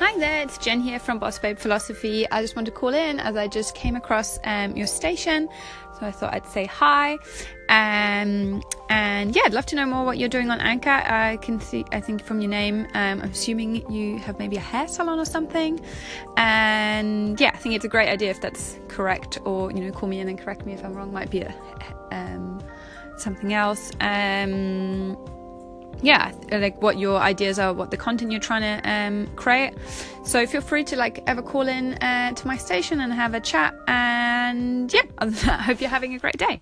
Hi there, it's Jen here from Boss Babe Philosophy. I just want to call in as I just came across um, your station, so I thought I'd say hi. Um, and yeah, I'd love to know more what you're doing on Anchor. I can see, I think from your name, um, I'm assuming you have maybe a hair salon or something. And yeah, I think it's a great idea if that's correct, or you know, call me in and correct me if I'm wrong. Might be a, um, something else. Um, yeah like what your ideas are what the content you're trying to um, create. So feel free to like ever call in uh, to my station and have a chat and yeah i hope you're having a great day